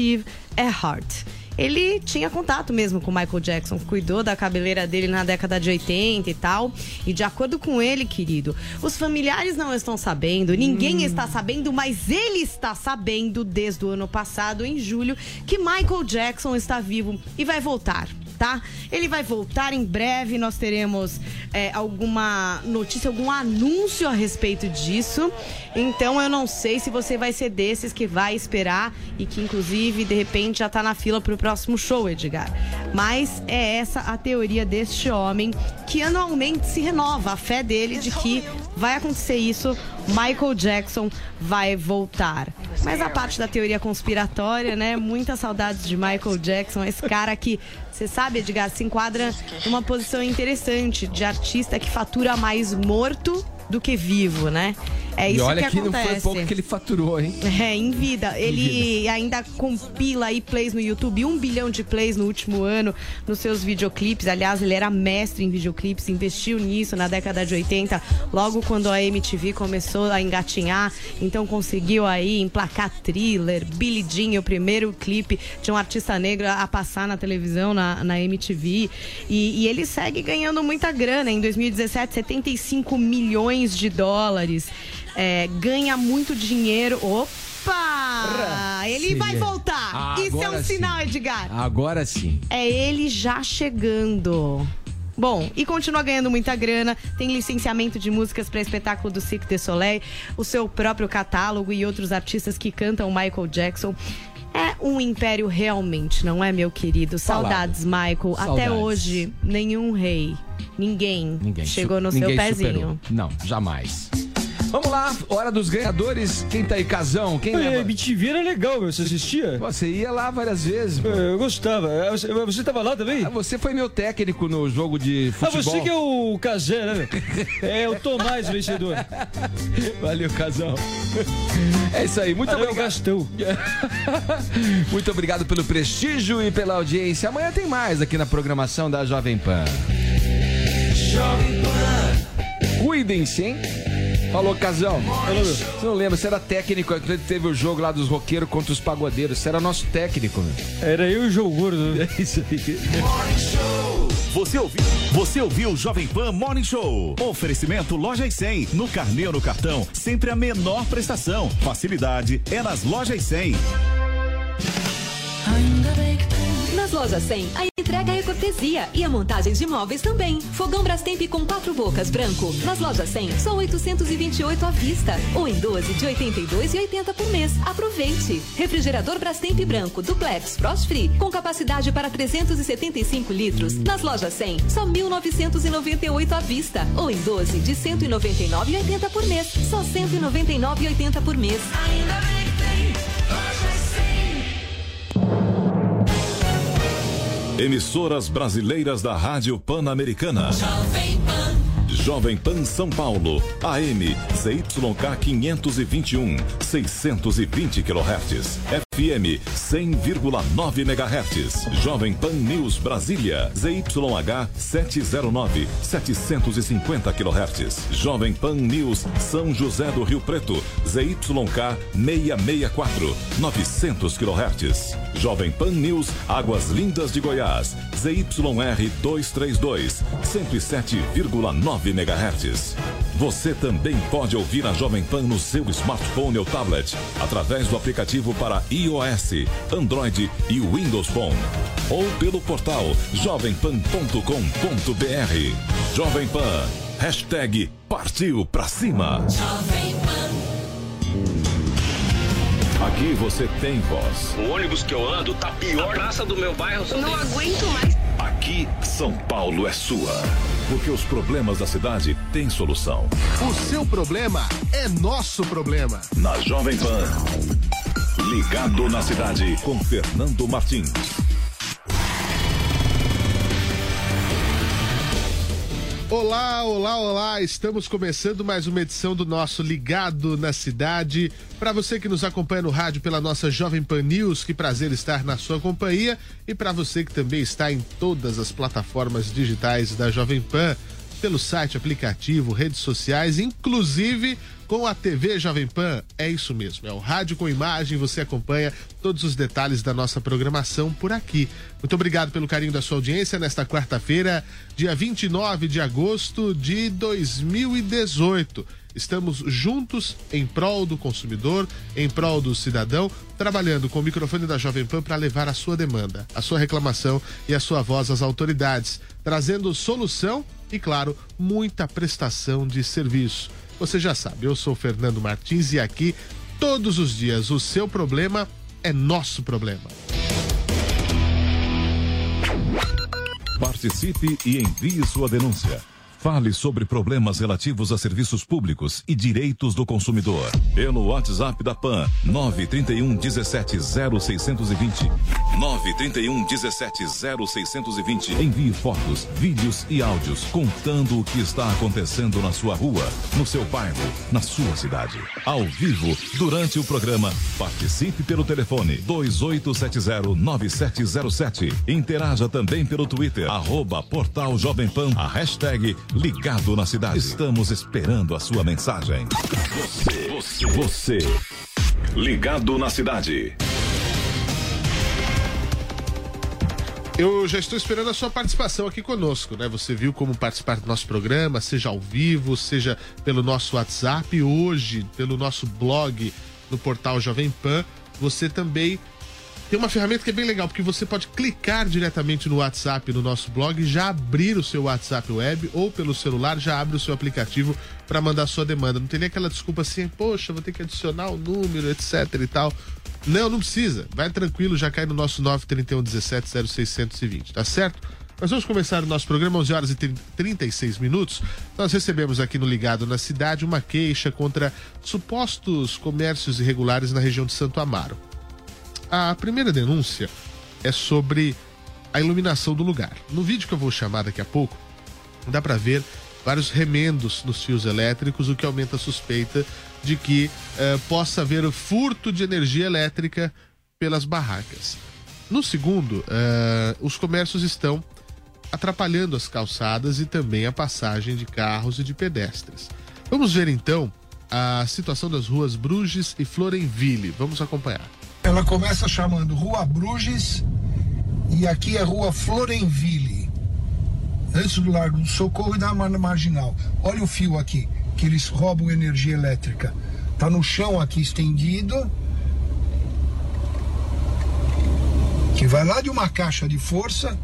Steve Earhart. Ele tinha contato mesmo com Michael Jackson, cuidou da cabeleira dele na década de 80 e tal. E de acordo com ele, querido, os familiares não estão sabendo, ninguém está sabendo, mas ele está sabendo desde o ano passado, em julho, que Michael Jackson está vivo e vai voltar. Tá? Ele vai voltar em breve. Nós teremos é, alguma notícia, algum anúncio a respeito disso. Então eu não sei se você vai ser desses que vai esperar e que, inclusive, de repente já tá na fila pro próximo show, Edgar. Mas é essa a teoria deste homem que anualmente se renova a fé dele de que vai acontecer isso, Michael Jackson vai voltar. Mas a parte da teoria conspiratória, né? Muitas saudades de Michael Jackson, esse cara que, você sabe, Edgar, se enquadra numa posição interessante de artista que fatura mais morto do que vivo, né? É e isso olha que que, acontece. não foi pouco que ele faturou, hein? É, em vida. Ele ainda compila aí plays no YouTube, um bilhão de plays no último ano nos seus videoclipes. Aliás, ele era mestre em videoclipes, investiu nisso na década de 80, logo quando a MTV começou a engatinhar. Então conseguiu aí emplacar thriller, Billie Jean, o primeiro clipe de um artista negro a passar na televisão, na, na MTV. E, e ele segue ganhando muita grana. Em 2017, 75 milhões de dólares. É, ganha muito dinheiro. Opa! Ele vai voltar. Isso é um sim. sinal, Edgar. Agora sim. É ele já chegando. Bom, e continua ganhando muita grana, tem licenciamento de músicas para espetáculo do Cirque du Soleil, o seu próprio catálogo e outros artistas que cantam Michael Jackson. É um império realmente, não é, meu querido? Falado. Saudades, Michael. Até Saudades. hoje, nenhum rei, ninguém, Ninguém chegou no ninguém seu pezinho. superou. Não, jamais. Vamos lá, hora dos ganhadores. Quem tá aí, Casão? Quem É, leva? MTV era legal, meu. Você assistia? Você ia lá várias vezes. É, Eu gostava. É, Você, você tava lá também? Ah, Você foi meu técnico no jogo de Ah, futebol. você que é o Casé, né? velho? É o Tomás o vencedor. Valeu, Casão. É isso aí, muito Ah, é o obrigado. Gastão. Muito obrigado pelo prestígio e pela audiência. Amanhã tem mais aqui na programação da Jovem Pan. Jovem Pan. Cuidem-se, hein? Falou, Casão. Falou, meu. Você não lembra, você era técnico, quando teve o jogo lá dos roqueiros contra os pagodeiros. Você era nosso técnico, meu. Era eu e o João Gordo. né? É isso aí. Você ouviu? Você ouviu o Jovem Pan Morning Show? Oferecimento Lojas 100. No carnê ou no cartão, sempre a menor prestação. Facilidade é nas Lojas 100. Nas lojas 100, a entrega é cortesia e a montagem de móveis também. Fogão Brastemp com quatro bocas branco. Nas lojas 100, só 828 à vista. Ou em 12 de 82,80 por mês. Aproveite! Refrigerador Brastemp branco Duplex Frost Free com capacidade para 375 litros. Nas lojas 100, só 1.998 à vista. Ou em 12 de 199,80 por mês. Só 199,80 por mês. Ainda bem Emissoras brasileiras da Rádio Pan-Americana. Jovem Pan. Jovem Pan São Paulo, AM, ZYK 521, 620 kHz. FM 100,9 MHz. Jovem Pan News Brasília, ZYH 709, 750 kHz. Jovem Pan News São José do Rio Preto, ZYK 664, 900 kHz. Jovem Pan News Águas Lindas de Goiás, ZYR 232, 107,9 MHz. Você também pode ouvir a Jovem Pan no seu smartphone ou tablet, através do aplicativo para iOS, Android e Windows Phone. Ou pelo portal jovempan.com.br. Jovem Pan, hashtag partiu pra cima. Aqui você tem voz. O ônibus que eu ando tá pior. A praça do meu bairro Não aguento mais. Aqui, São Paulo é sua. Porque os problemas da cidade têm solução. O seu problema é nosso problema. Na Jovem Pan. Ligado na cidade com Fernando Martins. Olá, olá, olá! Estamos começando mais uma edição do nosso Ligado na Cidade. Para você que nos acompanha no rádio pela nossa Jovem Pan News, que prazer estar na sua companhia. E para você que também está em todas as plataformas digitais da Jovem Pan, pelo site, aplicativo, redes sociais, inclusive com a TV Jovem Pan. É isso mesmo, é o rádio com imagem, você acompanha todos os detalhes da nossa programação por aqui. Muito obrigado pelo carinho da sua audiência nesta quarta-feira, dia 29 de agosto de 2018. Estamos juntos em prol do consumidor, em prol do cidadão, trabalhando com o microfone da Jovem Pan para levar a sua demanda, a sua reclamação e a sua voz às autoridades, trazendo solução e, claro, muita prestação de serviço. Você já sabe, eu sou Fernando Martins e aqui, todos os dias, o seu problema é nosso problema. Participe e envie sua denúncia. Fale sobre problemas relativos a serviços públicos e direitos do consumidor. Pelo WhatsApp da PAN, 931 17 0620. 931 17 0620. Envie fotos, vídeos e áudios contando o que está acontecendo na sua rua, no seu bairro, na sua cidade. Ao vivo, durante o programa, participe pelo telefone 28709707. Interaja também pelo Twitter, arroba Portal Jovem Pan, a hashtag Ligado na Cidade. Estamos esperando a sua mensagem. Você, você, você. Ligado na Cidade. Eu já estou esperando a sua participação aqui conosco, né? Você viu como participar do nosso programa, seja ao vivo, seja pelo nosso WhatsApp, hoje pelo nosso blog no portal Jovem Pan. Você também tem uma ferramenta que é bem legal, porque você pode clicar diretamente no WhatsApp no nosso blog, já abrir o seu WhatsApp web ou pelo celular já abre o seu aplicativo para mandar sua demanda. Não tem nem aquela desculpa assim, poxa, vou ter que adicionar o número, etc e tal. Não, não precisa. Vai tranquilo, já cai no nosso 931 17 0620, tá certo? Nós vamos começar o nosso programa 11 horas e 36 minutos. Nós recebemos aqui no Ligado na Cidade uma queixa contra supostos comércios irregulares na região de Santo Amaro. A primeira denúncia é sobre a iluminação do lugar. No vídeo que eu vou chamar daqui a pouco, dá para ver vários remendos nos fios elétricos, o que aumenta a suspeita de que eh, possa haver furto de energia elétrica pelas barracas. No segundo, eh, os comércios estão atrapalhando as calçadas e também a passagem de carros e de pedestres. Vamos ver então a situação das ruas Bruges e Florenville. Vamos acompanhar. Ela começa chamando Rua Bruges e aqui é Rua Florenville. Antes do Largo do Socorro e da Marginal. Olha o fio aqui, que eles roubam energia elétrica. Tá no chão aqui estendido. Que vai lá de uma caixa de força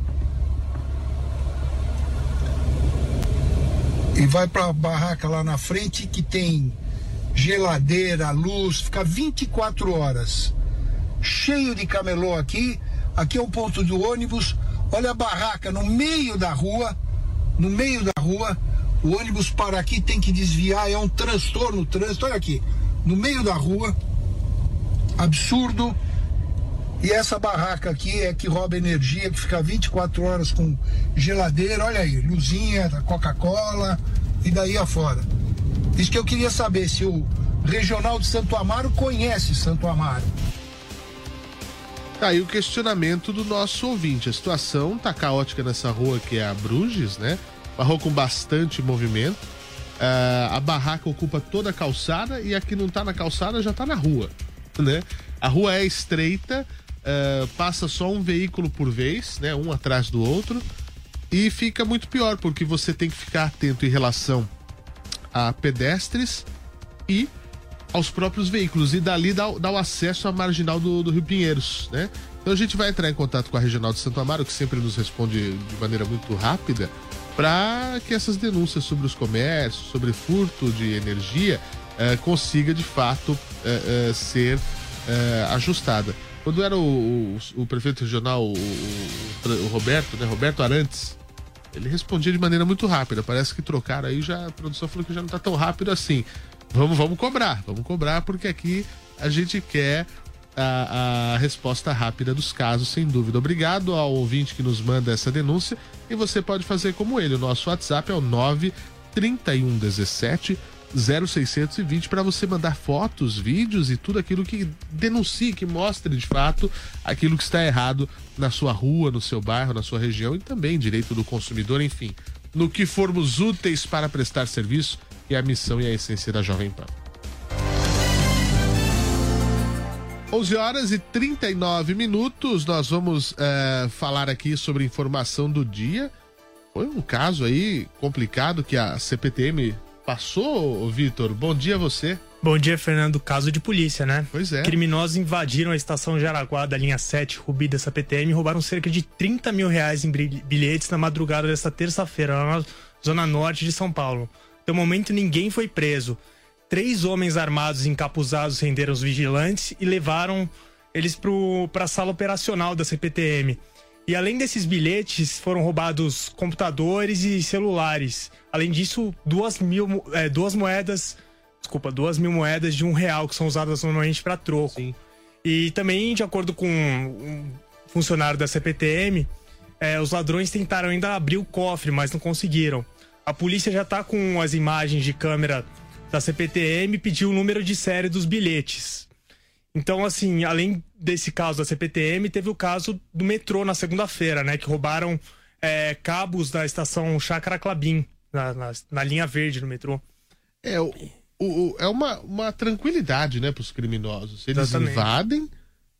e vai para a barraca lá na frente que tem geladeira, luz, fica 24 horas cheio de camelô aqui. Aqui é o ponto do ônibus. Olha a barraca no meio da rua. No meio da rua. O ônibus para aqui tem que desviar. É um transtorno o trânsito. Olha aqui. No meio da rua. Absurdo. E essa barraca aqui é que rouba energia, que fica 24 horas com geladeira. Olha aí, luzinha da Coca-Cola e daí afora. Isso que eu queria saber se o Regional de Santo Amaro conhece Santo Amaro. Tá aí o questionamento do nosso ouvinte. A situação tá caótica nessa rua que é a Bruges, né? Uma rua com bastante movimento. Uh, a barraca ocupa toda a calçada e a que não tá na calçada já tá na rua, né? A rua é estreita, uh, passa só um veículo por vez, né? Um atrás do outro. E fica muito pior, porque você tem que ficar atento em relação a pedestres e aos próprios veículos e dali dá, dá o acesso à marginal do, do Rio Pinheiros, né? Então a gente vai entrar em contato com a Regional de Santo Amaro, que sempre nos responde de maneira muito rápida, para que essas denúncias sobre os comércios, sobre furto de energia, eh, consiga de fato eh, eh, ser ajustada. Quando era o, o, o prefeito regional, o, o, Roberto, né? Roberto Arantes, ele respondia de maneira muito rápida. Parece que trocaram aí já. A produção falou que já não está tão rápido assim. Vamos, vamos cobrar, vamos cobrar, porque aqui a gente quer a, a resposta rápida dos casos, sem dúvida. Obrigado ao ouvinte que nos manda essa denúncia e você pode fazer como ele. O nosso WhatsApp é o 93117 0620 para você mandar fotos, vídeos e tudo aquilo que denuncie, que mostre de fato aquilo que está errado na sua rua, no seu bairro, na sua região e também direito do consumidor, enfim, no que formos úteis para prestar serviço, que é a missão e a essência da Jovem Pan. 11 horas e 39 minutos, nós vamos eh, falar aqui sobre informação do dia. Foi um caso aí complicado que a CPTM passou, Vitor. Bom dia a você. Bom dia, Fernando. Caso de polícia, né? Pois é. Criminosos invadiram a estação Jaraguá da linha 7 Rubi da CPTM e roubaram cerca de 30 mil reais em bilhetes na madrugada desta terça-feira, na zona norte de São Paulo. Até o momento, ninguém foi preso. Três homens armados encapuzados renderam os vigilantes e levaram eles para a sala operacional da CPTM. E além desses bilhetes, foram roubados computadores e celulares. Além disso, duas mil é, duas moedas. Desculpa, duas mil moedas de um real que são usadas normalmente para troco. Sim. E também, de acordo com um funcionário da CPTM, é, os ladrões tentaram ainda abrir o cofre, mas não conseguiram. A polícia já está com as imagens de câmera da CPTM e pediu o número de série dos bilhetes. Então, assim, além desse caso da CPTM, teve o caso do metrô na segunda-feira, né? Que roubaram é, cabos da estação Chácara Clabim, na, na, na, linha verde do metrô. É, o, o, é uma, uma tranquilidade, né, para os criminosos. Eles Exatamente. invadem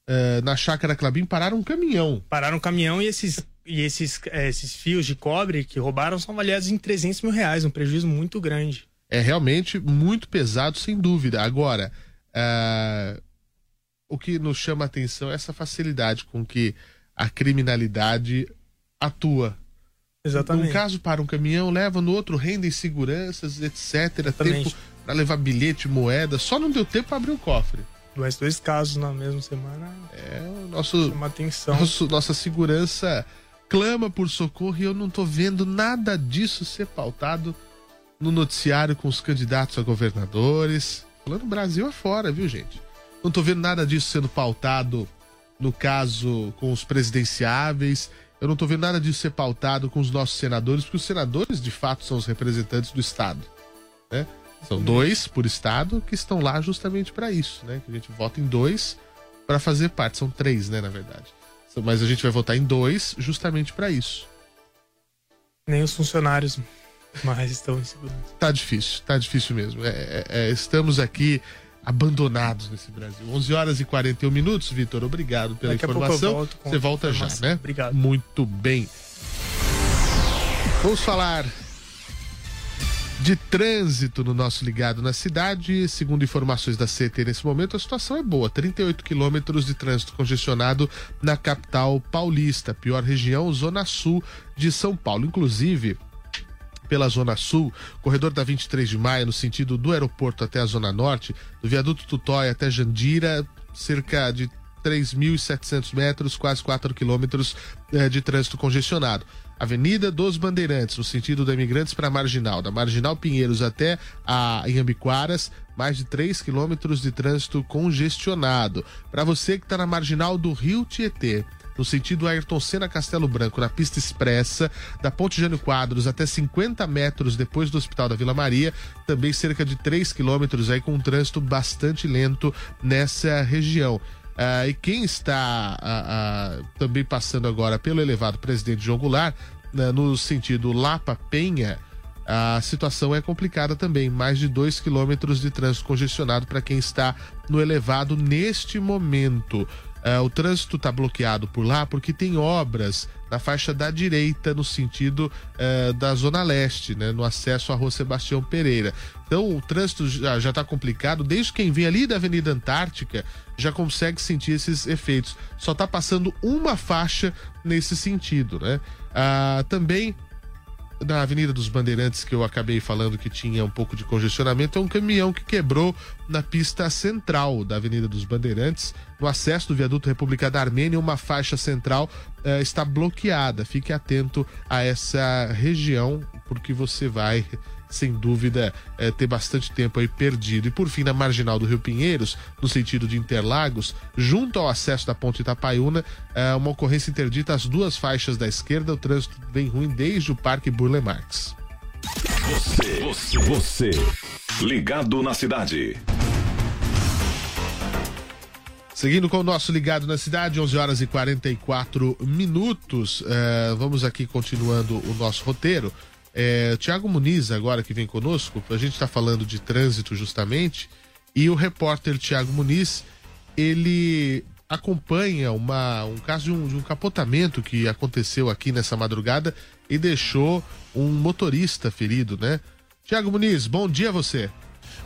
é, na Chácara Clabim, pararam um caminhão. Pararam um caminhão e esses, e esses, é, esses fios de cobre que roubaram são avaliados em 300 mil reais, um prejuízo muito grande. É realmente muito pesado, sem dúvida. Agora, uh, o que nos chama a atenção é essa facilidade com que a criminalidade atua. Exatamente. Um caso para um caminhão, leva no outro, rende seguranças, etc. Exatamente. Tempo para levar bilhete, moeda, só não deu tempo para abrir o cofre. Mas dois casos na mesma semana. É, o nosso. Chama atenção. Nosso, nossa segurança clama por socorro e eu não tô vendo nada disso ser pautado no noticiário com os candidatos a governadores. Falando Brasil afora, viu, gente? Não tô vendo nada disso sendo pautado no caso com os presidenciáveis. Eu não tô vendo nada disso ser pautado com os nossos senadores, porque os senadores, de fato, são os representantes do Estado. Né? São dois por Estado que estão lá justamente para isso, né? Que a gente vota em dois para fazer parte. São três, né, na verdade. Mas a gente vai votar em dois justamente para isso. Nem os funcionários mais estão em segurança. Tá difícil, tá difícil mesmo. É, é, é estamos aqui abandonados nesse Brasil. 11 horas e 41 minutos, Vitor. Obrigado pela Daqui informação. Você volta já, né? Obrigado. Muito bem. Vamos falar de trânsito no nosso ligado na cidade. Segundo informações da CT, nesse momento a situação é boa: 38 quilômetros de trânsito congestionado na capital paulista, pior região, Zona Sul de São Paulo. Inclusive, pela Zona Sul, corredor da 23 de maio, no sentido do aeroporto até a Zona Norte, do viaduto Tutóia até Jandira, cerca de 3.700 metros, quase 4 quilômetros eh, de trânsito congestionado. Avenida dos Bandeirantes, no sentido da Imigrantes para Marginal, da Marginal Pinheiros até a Inhambiquaras, mais de 3 quilômetros de trânsito congestionado. Para você que está na Marginal do Rio Tietê, no sentido Ayrton Senna Castelo Branco, na pista expressa, da Ponte Jânio Quadros até 50 metros depois do Hospital da Vila Maria, também cerca de 3 quilômetros aí com um trânsito bastante lento nessa região. Uh, e quem está uh, uh, também passando agora pelo elevado presidente João Goulart, né, no sentido Lapa Penha, a situação é complicada também. Mais de 2 quilômetros de trânsito congestionado para quem está no elevado neste momento. O trânsito está bloqueado por lá porque tem obras na faixa da direita, no sentido uh, da Zona Leste, né, no acesso à Rua Sebastião Pereira. Então o trânsito já está complicado, desde quem vem ali da Avenida Antártica já consegue sentir esses efeitos. Só está passando uma faixa nesse sentido. Né? Uh, também na Avenida dos Bandeirantes, que eu acabei falando que tinha um pouco de congestionamento, é um caminhão que quebrou na pista central da Avenida dos Bandeirantes. No acesso do viaduto República da Armênia, uma faixa central eh, está bloqueada. Fique atento a essa região, porque você vai sem dúvida, é, ter bastante tempo aí perdido. E por fim, na marginal do Rio Pinheiros, no sentido de Interlagos, junto ao acesso da ponte Itapaiuna, é, uma ocorrência interdita as duas faixas da esquerda. O trânsito vem ruim desde o Parque Burle Marx. Você, você, você, ligado na cidade. Seguindo com o nosso Ligado na Cidade, 11 horas e 44 minutos. É, vamos aqui continuando o nosso roteiro. É, Tiago Muniz, agora que vem conosco, a gente está falando de trânsito justamente, e o repórter Tiago Muniz, ele acompanha uma, um caso de um, de um capotamento que aconteceu aqui nessa madrugada e deixou um motorista ferido, né? Tiago Muniz, bom dia a você.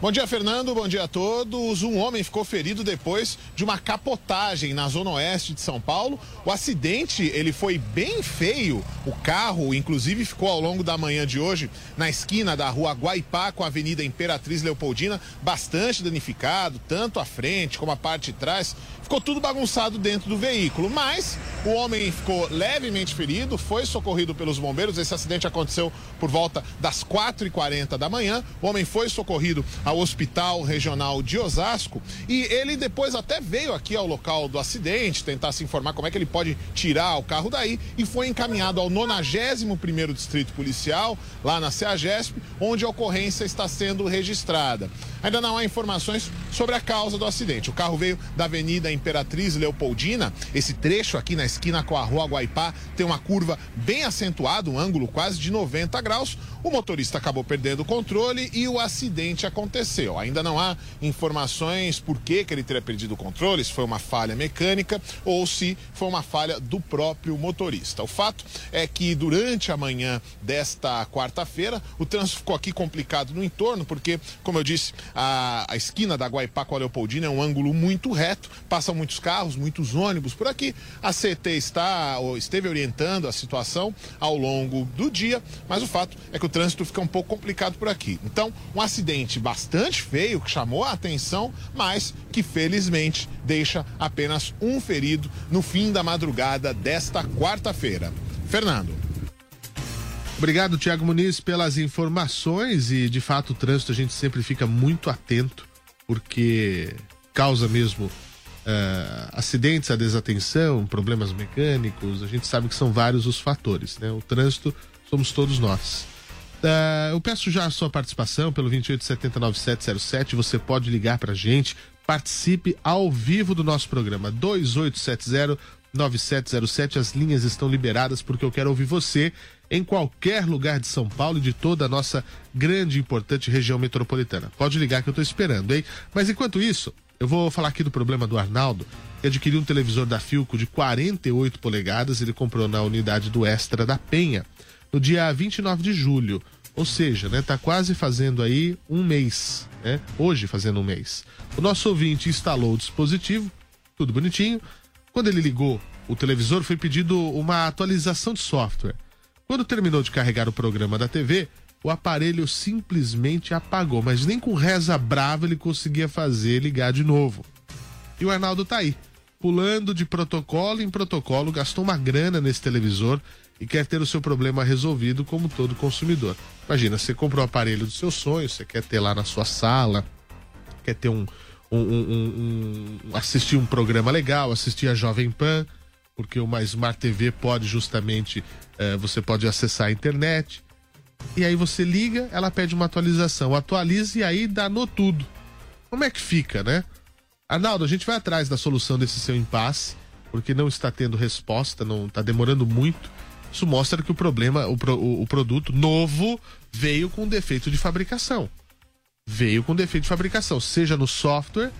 Bom dia, Fernando. Bom dia a todos. Um homem ficou ferido depois de uma capotagem na zona oeste de São Paulo. O acidente, ele foi bem feio. O carro, inclusive, ficou ao longo da manhã de hoje na esquina da rua Guaipá com a Avenida Imperatriz Leopoldina, bastante danificado, tanto a frente como a parte de trás. Ficou tudo bagunçado dentro do veículo, mas o homem ficou levemente ferido, foi socorrido pelos bombeiros. Esse acidente aconteceu por volta das 4h40 da manhã. O homem foi socorrido ao Hospital Regional de Osasco e ele depois até veio aqui ao local do acidente tentar se informar como é que ele pode tirar o carro daí e foi encaminhado ao 91º Distrito Policial, lá na CEAGESP, onde a ocorrência está sendo registrada. Ainda não há informações sobre a causa do acidente. O carro veio da Avenida Imperatriz Leopoldina. Esse trecho aqui na esquina com a Rua Guaipá tem uma curva bem acentuada, um ângulo quase de 90 graus. O motorista acabou perdendo o controle e o acidente aconteceu. Ainda não há informações por que, que ele teria perdido o controle, se foi uma falha mecânica ou se foi uma falha do próprio motorista. O fato é que durante a manhã desta quarta-feira, o trânsito ficou aqui complicado no entorno, porque, como eu disse, a, a esquina da Guaipá com a Leopoldina é um ângulo muito reto, passam muitos carros, muitos ônibus por aqui. A CT está ou esteve orientando a situação ao longo do dia, mas o fato é que o trânsito fica um pouco complicado por aqui. Então, um acidente bastante feio que chamou a atenção, mas que felizmente deixa apenas um ferido no fim da madrugada desta quarta-feira. Fernando. Obrigado, Tiago Muniz, pelas informações e, de fato, o trânsito a gente sempre fica muito atento, porque causa mesmo uh, acidentes, a desatenção, problemas mecânicos, a gente sabe que são vários os fatores, né? O trânsito somos todos nós. Uh, eu peço já a sua participação pelo 28709707, você pode ligar pra gente, participe ao vivo do nosso programa 2870 9707. As linhas estão liberadas porque eu quero ouvir você em qualquer lugar de São Paulo e de toda a nossa grande e importante região metropolitana. Pode ligar que eu estou esperando, hein? Mas enquanto isso, eu vou falar aqui do problema do Arnaldo, que adquiriu um televisor da Filco de 48 polegadas, ele comprou na unidade do Extra da Penha no dia 29 de julho. Ou seja, né, tá quase fazendo aí um mês, né? Hoje fazendo um mês. O nosso ouvinte instalou o dispositivo, tudo bonitinho. Quando ele ligou o televisor, foi pedido uma atualização de software. Quando terminou de carregar o programa da TV, o aparelho simplesmente apagou, mas nem com reza brava ele conseguia fazer ligar de novo. E o Arnaldo tá aí, pulando de protocolo em protocolo, gastou uma grana nesse televisor e quer ter o seu problema resolvido como todo consumidor. Imagina, você comprou o aparelho dos seus sonhos, você quer ter lá na sua sala, quer ter um, um, um, um assistir um programa legal, assistir a Jovem Pan, porque uma Smart TV pode justamente, eh, você pode acessar a internet. E aí você liga, ela pede uma atualização, atualiza e aí danou tudo. Como é que fica, né? Arnaldo, a gente vai atrás da solução desse seu impasse, porque não está tendo resposta, não está demorando muito. Isso mostra que o problema, o, o, o produto novo veio com defeito de fabricação. Veio com defeito de fabricação, seja no software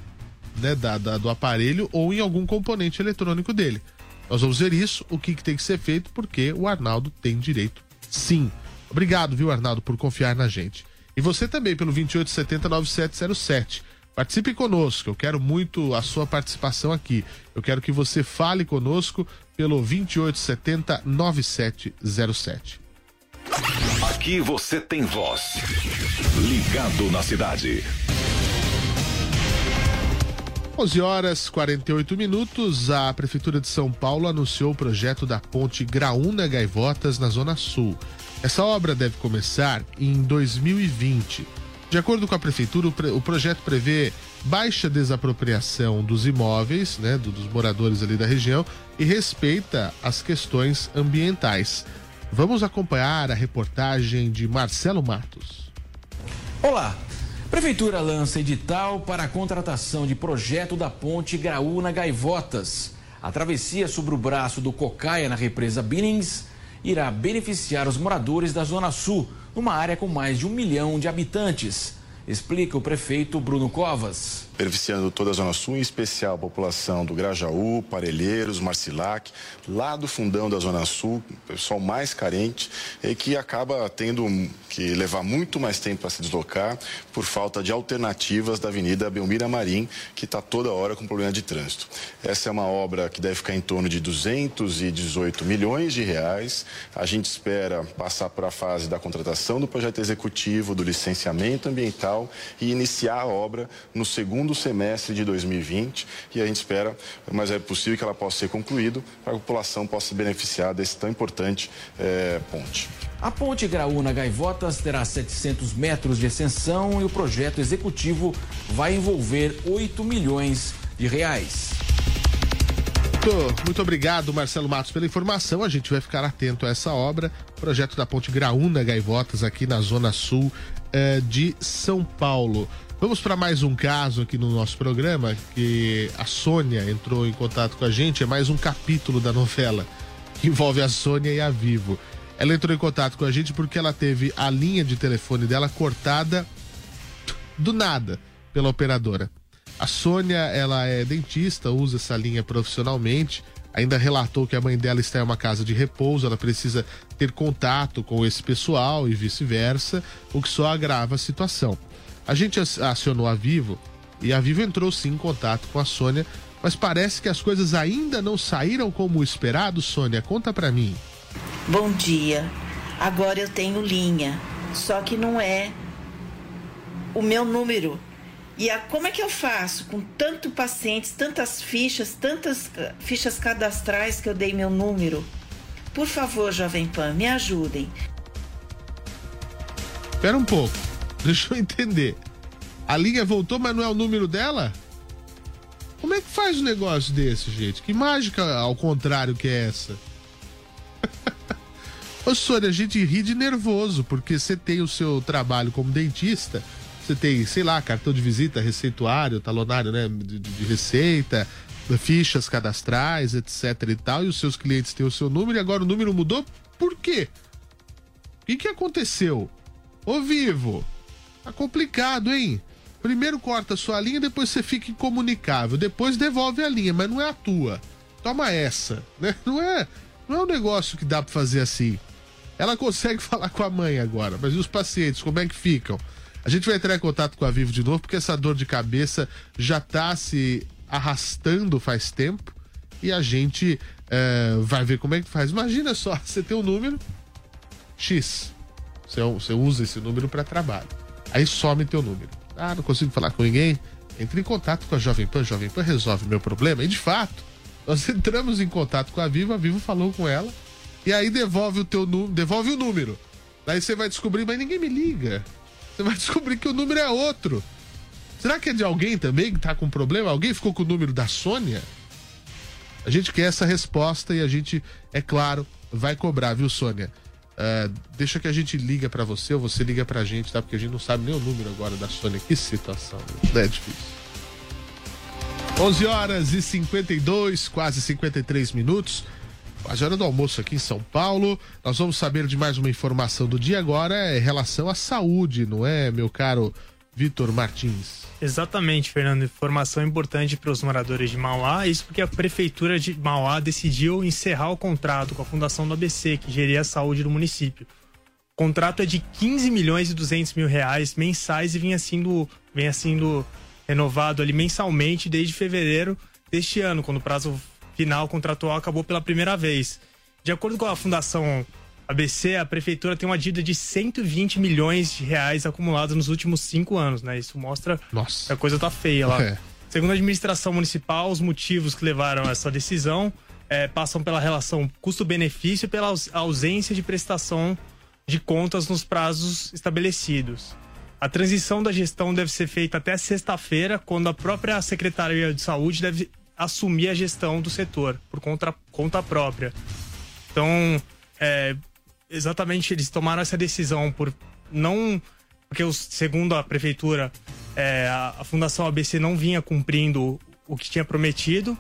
né, da, da, do aparelho ou em algum componente eletrônico dele. Nós vamos ver isso, o que, que tem que ser feito, porque o Arnaldo tem direito, sim. Obrigado, viu, Arnaldo, por confiar na gente. E você também, pelo 28709707. Participe conosco, eu quero muito a sua participação aqui. Eu quero que você fale conosco pelo 28709707. Aqui você tem voz. Ligado na cidade. 11 horas 48 minutos, a Prefeitura de São Paulo anunciou o projeto da ponte Graúna Gaivotas na Zona Sul. Essa obra deve começar em 2020. De acordo com a prefeitura, o, projeto prevê baixa desapropriação dos imóveis, né, do- dos moradores ali da região e respeita as questões ambientais. Vamos acompanhar a reportagem de Marcelo Matos. Olá! Prefeitura lança edital para a contratação de projeto da ponte Graúna Gaivotas. A travessia sobre o braço do Cocaia na represa Binnings irá beneficiar os moradores da Zona Sul, numa área com mais de um milhão de habitantes. Explica o prefeito Bruno Covas. Beneficiando toda a Zona Sul, em especial a população do Grajaú, Parelheiros, Marcilac, lá do fundão da Zona Sul, pessoal mais carente e que acaba tendo que levar muito mais tempo para se deslocar por falta de alternativas da Avenida Belmira Marim, que está toda hora com problema de trânsito. Essa é uma obra que deve ficar em torno de 218 milhões de reais. A gente espera passar para a fase da contratação do projeto executivo, do licenciamento ambiental e iniciar a obra no segundo semestre de 2020 e a gente espera, mas é possível que ela possa ser concluída para que a população possa se beneficiar desse tão importante eh, ponte. A ponte Graúna Gaivotas terá 700 metros de extensão e o projeto executivo vai envolver 8 milhões de reais. Muito, muito obrigado, Marcelo Matos, pela informação. A gente vai ficar atento a essa obra. Projeto da Ponte Graúna Gaivotas, aqui na Zona Sul eh, de São Paulo. Vamos para mais um caso aqui no nosso programa, que a Sônia entrou em contato com a gente. É mais um capítulo da novela que envolve a Sônia e a Vivo. Ela entrou em contato com a gente porque ela teve a linha de telefone dela cortada do nada pela operadora. A Sônia, ela é dentista, usa essa linha profissionalmente. Ainda relatou que a mãe dela está em uma casa de repouso, ela precisa ter contato com esse pessoal e vice-versa, o que só agrava a situação. A gente ac- acionou a Vivo e a Vivo entrou sim em contato com a Sônia, mas parece que as coisas ainda não saíram como esperado, Sônia. Conta pra mim. Bom dia. Agora eu tenho linha, só que não é o meu número. E a, como é que eu faço com tanto pacientes, tantas fichas, tantas ca- fichas cadastrais que eu dei meu número? Por favor, Jovem Pan, me ajudem. Espera um pouco, deixa eu entender. A linha voltou, mas não é o número dela? Como é que faz um negócio desse, gente? Que mágica ao contrário que é essa? Ô, Sônia, a gente ri de nervoso, porque você tem o seu trabalho como dentista, você tem, sei lá, cartão de visita, receituário, talonário, né, de, de- receita, fichas cadastrais, etc e tal, e os seus clientes têm o seu número e agora o número mudou. Por quê? O que, que aconteceu? Ô Vivo, tá complicado, hein? Primeiro corta sua linha, depois você fica incomunicável, depois devolve a linha, mas não é a tua. Toma essa, né? Não é, não é um negócio que dá pra fazer assim. Ela consegue falar com a mãe agora, mas e os pacientes, como é que ficam? A gente vai entrar em contato com a Vivo de novo, porque essa dor de cabeça já tá se arrastando faz tempo e a gente eh, vai ver como é que faz. Imagina só, você tem um número X, você, você usa esse número para trabalho, aí some teu número. Ah, não consigo falar com ninguém? Entre em contato com a Jovem Pan, Jovem Pan resolve meu problema. E de fato, nós entramos em contato com a Vivo, a Vivo falou com ela e aí devolve o teu número, devolve o número. Daí você vai descobrir, mas ninguém me liga. Você vai descobrir que o número é outro. Será que é de alguém também que tá com problema? Alguém ficou com o número da Sônia? A gente quer essa resposta e a gente, é claro, vai cobrar, viu, Sônia? Ah, deixa que a gente liga pra você ou você liga pra gente, tá? Porque a gente não sabe nem o número agora da Sônia. Que situação, né? É difícil. 11 horas e 52, quase 53 minutos. Quase hora do almoço aqui em São Paulo. Nós vamos saber de mais uma informação do dia agora em relação à saúde, não é, meu caro Vitor Martins? Exatamente, Fernando. Informação importante para os moradores de Mauá. Isso porque a prefeitura de Mauá decidiu encerrar o contrato com a Fundação do ABC, que geria a saúde do município. O contrato é de 15 milhões e 200 mil reais mensais e vinha sendo, vinha sendo renovado ali mensalmente desde fevereiro deste ano, quando o prazo final contratual acabou pela primeira vez. De acordo com a Fundação ABC, a prefeitura tem uma dívida de 120 milhões de reais acumulados nos últimos cinco anos, né? Isso mostra Nossa. que a coisa tá feia lá. É. Segundo a administração municipal, os motivos que levaram a essa decisão eh, passam pela relação custo-benefício e pela aus- ausência de prestação de contas nos prazos estabelecidos. A transição da gestão deve ser feita até sexta-feira, quando a própria Secretaria de Saúde deve assumir a gestão do setor por conta, conta própria. Então, é, exatamente eles tomaram essa decisão por não. Porque, os, segundo a prefeitura, é, a, a Fundação ABC não vinha cumprindo o que tinha prometido.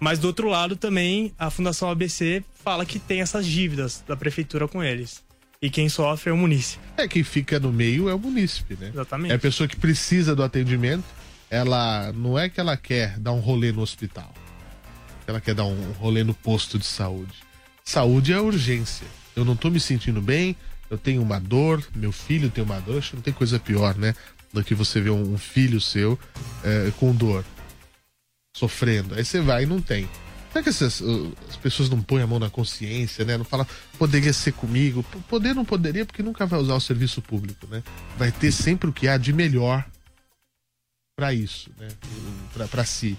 Mas do outro lado também a Fundação ABC fala que tem essas dívidas da prefeitura com eles. E quem sofre é o munícipe. É, quem fica no meio é o munícipe, né? Exatamente. É a pessoa que precisa do atendimento. Ela não é que ela quer dar um rolê no hospital. Ela quer dar um rolê no posto de saúde. Saúde é urgência. Eu não tô me sentindo bem, eu tenho uma dor, meu filho tem uma dor. Acho que não tem coisa pior, né? Do que você ver um, filho seu é, com dor, sofrendo. Aí você vai e não tem. Será que essas, uh, as pessoas não põem a mão na consciência, né? Não fala, poderia ser comigo. Poder não poderia, porque nunca vai usar o serviço público, né? Vai ter sempre o que há de melhor para isso, né? Pra si.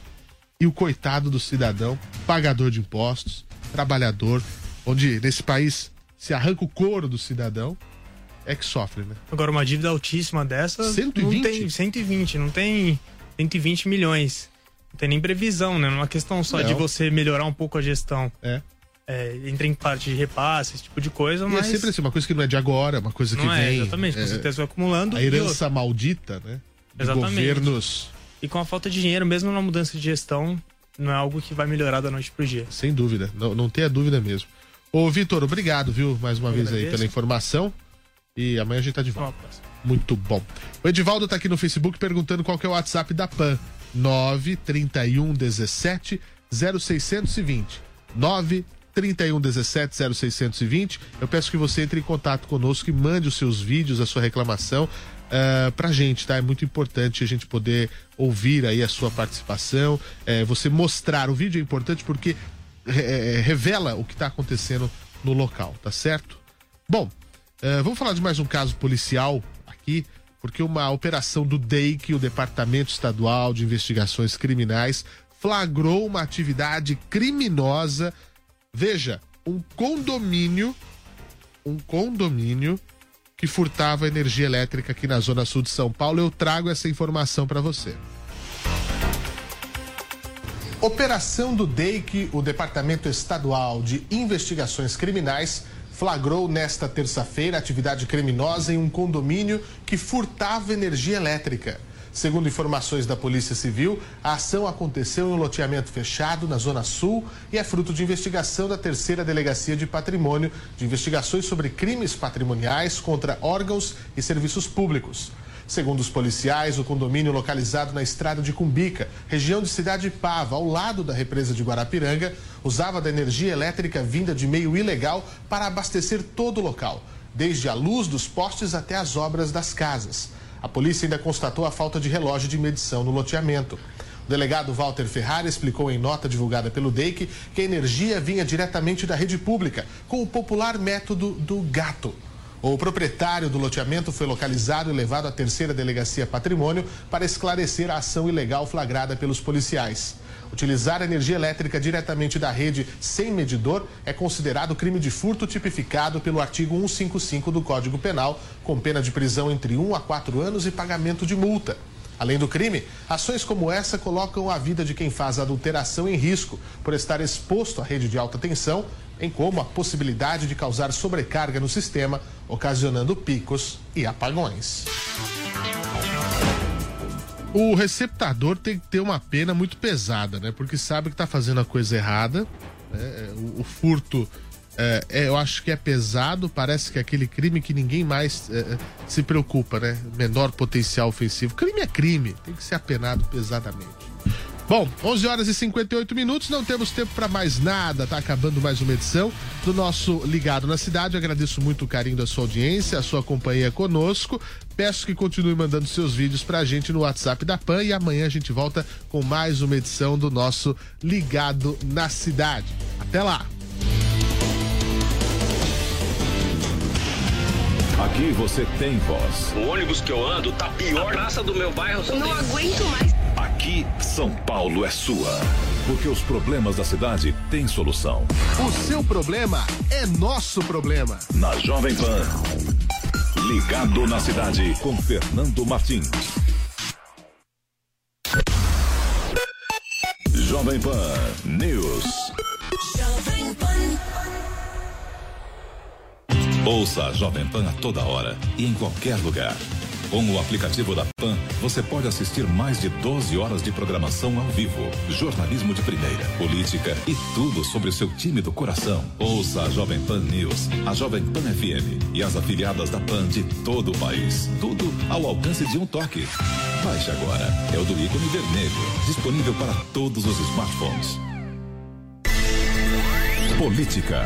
E o coitado do cidadão, pagador de impostos, trabalhador, onde nesse país se arranca o couro do cidadão, é que sofre, né? Agora, uma dívida altíssima dessa. 120? Não tem 120, não tem 120 milhões. Não tem nem previsão, né? Não é uma questão só Não. de você melhorar um pouco a gestão. É. entra em parte de repasse, esse tipo de coisa, E mas. é sempre assim, uma coisa que não é de agora, uma coisa que Não é, vem. exatamente, com certeza vai acumulando. A herança maldita, né? De Exatamente. governos. E com a falta de dinheiro, mesmo na mudança de gestão, não é algo que vai melhorar da noite pro dia. Sem dúvida, não, não tenha dúvida mesmo. Ô, Vitor, obrigado, viu, mais uma vez aí pela informação. E amanhã a gente tá de volta. Muito bom. O Edivaldo tá aqui no Facebook perguntando qual que é o WhatsApp da PAN. 931 17 0620. 931 17 0620. Eu peço que você entre em contato conosco e mande os seus vídeos, a sua reclamação uh, pra gente, tá? É muito importante a gente poder ouvir aí a sua participação, eh, você mostrar. O vídeo é importante porque eh, revela o que tá acontecendo no local, tá certo? Bom, eh, vamos falar de mais um caso policial aqui, porque uma operação do DEIC, o Departamento Estadual de Investigações Criminais, flagrou uma atividade criminosa. Veja, um condomínio, um condomínio que furtava energia elétrica aqui na zona sul de São Paulo. Eu trago essa informação para você. Operação do DEIC, o Departamento Estadual de Investigações Criminais, flagrou nesta terça-feira atividade criminosa em um condomínio que furtava energia elétrica. Segundo informações da Polícia Civil, a ação aconteceu em um loteamento fechado na Zona Sul e é fruto de investigação da terceira Delegacia de Patrimônio de investigações sobre crimes patrimoniais contra órgãos e serviços públicos. Segundo os policiais, o condomínio localizado na estrada de Cumbica, região de Cidade Pava, ao lado da represa de Guarapiranga, usava da energia elétrica vinda de meio ilegal para abastecer todo o local, desde a luz dos postes até as obras das casas. A polícia ainda constatou a falta de relógio de medição no loteamento. O delegado Walter Ferrari explicou em nota divulgada pelo DEIC que a energia vinha diretamente da rede pública, com o popular método do gato. O proprietário do loteamento foi localizado e levado à terceira delegacia patrimônio para esclarecer a ação ilegal flagrada pelos policiais. Utilizar energia elétrica diretamente da rede sem medidor é considerado crime de furto tipificado pelo artigo 155 do Código Penal, com pena de prisão entre 1 a 4 anos e pagamento de multa. Além do crime, ações como essa colocam a vida de quem faz adulteração em risco por estar exposto à rede de alta tensão, bem como a possibilidade de causar sobrecarga no sistema, ocasionando picos e apagões. O receptador tem que ter uma pena muito pesada, né? Porque sabe que tá fazendo a coisa errada. né? O, o furto, é, é, eu acho que é pesado. Parece que é aquele crime que ninguém mais é, se preocupa, né? Menor potencial ofensivo. Crime é crime, tem que ser apenado pesadamente. Bom, 11 horas e 58 minutos, não temos tempo para mais nada, tá acabando mais uma edição do nosso Ligado na Cidade. Agradeço muito o carinho da sua audiência, a sua companhia conosco. Peço que continue mandando seus vídeos pra gente no WhatsApp da PAN e amanhã a gente volta com mais uma edição do nosso Ligado na Cidade. Até lá! Aqui você tem voz. O ônibus que eu ando tá pior. A praça do meu bairro. Não aguento mais. Aqui, São Paulo é sua. Porque os problemas da cidade têm solução. O seu problema é nosso problema. Na Jovem Pan. Ligado na cidade com Fernando Martins. Jovem Pan News. Ouça a Jovem Pan a toda hora e em qualquer lugar. Com o aplicativo da PAN, você pode assistir mais de 12 horas de programação ao vivo, jornalismo de primeira, política e tudo sobre o seu time do coração. Ouça a Jovem Pan News, a Jovem Pan FM e as afiliadas da PAN de todo o país. Tudo ao alcance de um toque. Baixe agora. É o do ícone vermelho, disponível para todos os smartphones. Política.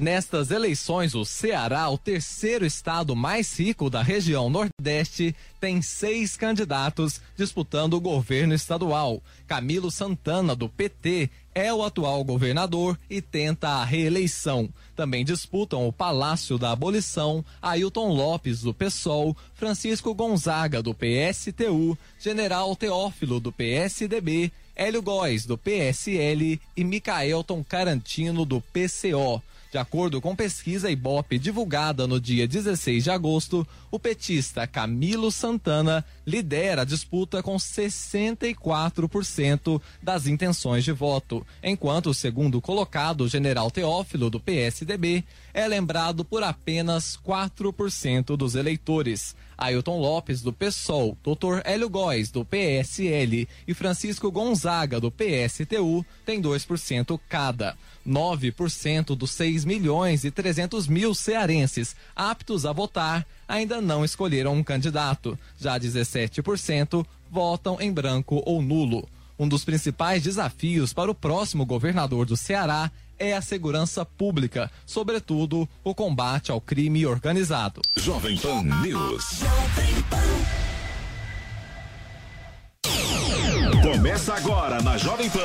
Nestas eleições, o Ceará, o terceiro estado mais rico da região Nordeste, tem seis candidatos disputando o governo estadual. Camilo Santana, do PT, é o atual governador e tenta a reeleição. Também disputam o Palácio da Abolição, Ailton Lopes, do PSOL, Francisco Gonzaga, do PSTU, General Teófilo, do PSDB, Hélio Góes, do PSL e Micaelton Carantino, do PCO. De acordo com pesquisa Ibope divulgada no dia 16 de agosto, o petista Camilo Santana lidera a disputa com 64% das intenções de voto, enquanto o segundo colocado, o general Teófilo, do PSDB, é lembrado por apenas 4% dos eleitores. Ailton Lopes, do PSOL, Dr. Hélio Góes, do PSL e Francisco Gonzaga, do PSTU, têm 2% cada. 9% dos 6 milhões e 300 mil cearenses aptos a votar ainda não escolheram um candidato. Já 17% votam em branco ou nulo. Um dos principais desafios para o próximo governador do Ceará é a segurança pública, sobretudo o combate ao crime organizado. Jovem Pan News. Começa agora na Jovem Pan.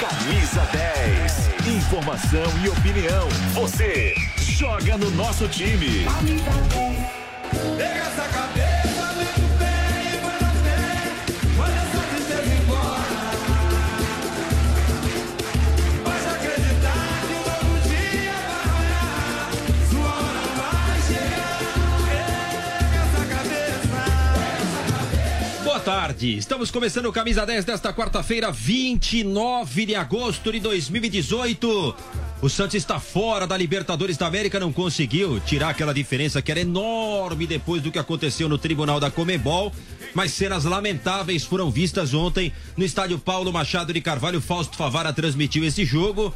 Camisa 10. Informação e opinião. Você joga no nosso time. Pega essa cabeça, tarde, estamos começando o Camisa 10 desta quarta-feira, 29 de agosto de 2018. O Santos está fora da Libertadores da América, não conseguiu tirar aquela diferença que era enorme depois do que aconteceu no Tribunal da Comebol. Mas cenas lamentáveis foram vistas ontem no estádio Paulo Machado de Carvalho. Fausto Favara transmitiu esse jogo.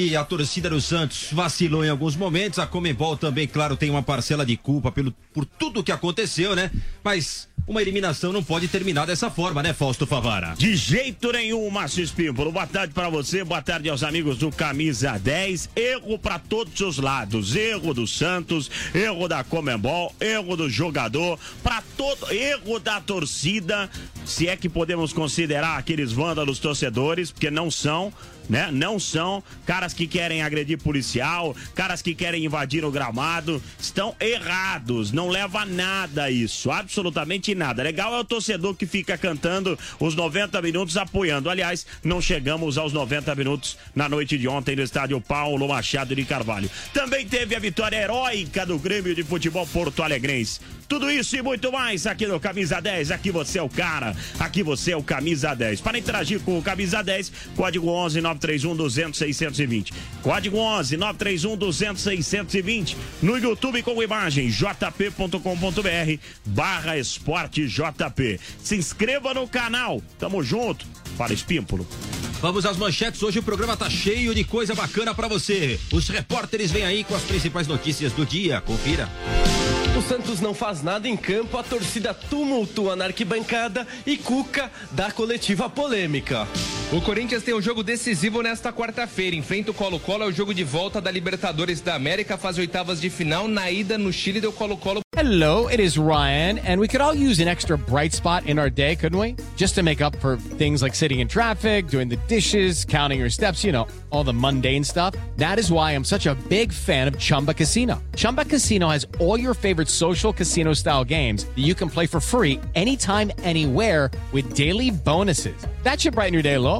E a torcida do Santos vacilou em alguns momentos. A Comebol também, claro, tem uma parcela de culpa pelo, por tudo que aconteceu, né? Mas uma eliminação não pode terminar dessa forma, né, Fausto Favara? De jeito nenhum, Márcio Espímpolo. Boa tarde para você, boa tarde aos amigos do Camisa 10. Erro para todos os lados. Erro do Santos, erro da Comembol, erro do jogador, para todo erro da torcida, se é que podemos considerar aqueles vândalos torcedores, porque não são né? Não são caras que querem agredir policial, caras que querem invadir o gramado, estão errados, não leva a nada isso, absolutamente nada. Legal é o torcedor que fica cantando os 90 minutos apoiando. Aliás, não chegamos aos 90 minutos na noite de ontem no estádio Paulo Machado de Carvalho. Também teve a vitória heróica do Grêmio de Futebol Porto Alegrense. Tudo isso e muito mais aqui no Camisa 10. Aqui você é o cara, aqui você é o Camisa 10. Para interagir com o Camisa 10, código 11 931 200 620. Código 11 931 200 620. No YouTube com imagem jp.com.br barra esporte JP. Se inscreva no canal. Tamo junto. Para Espímpolo. Vamos às manchetes. Hoje o programa tá cheio de coisa bacana para você. Os repórteres vêm aí com as principais notícias do dia. Confira. O Santos não faz nada em campo, a torcida tumultua na arquibancada e Cuca dá coletiva polêmica. O Corinthians tem um jogo decisivo nesta quarta-feira. Enfrenta o Colo-Colo, é o jogo de volta da Libertadores da América, faz oitavas de final. Na ida no Chile, deu Colo-Colo. Hello, it is Ryan, and we could all use an extra bright spot in our day, couldn't we? Just to make up for things like sitting in traffic, doing the dishes, counting your steps, you know, all the mundane stuff. That is why I'm such a big fan of Chumba Casino. Chumba Casino has all your favorite social casino style games that you can play for free anytime, anywhere with daily bonuses. That should brighten your day little.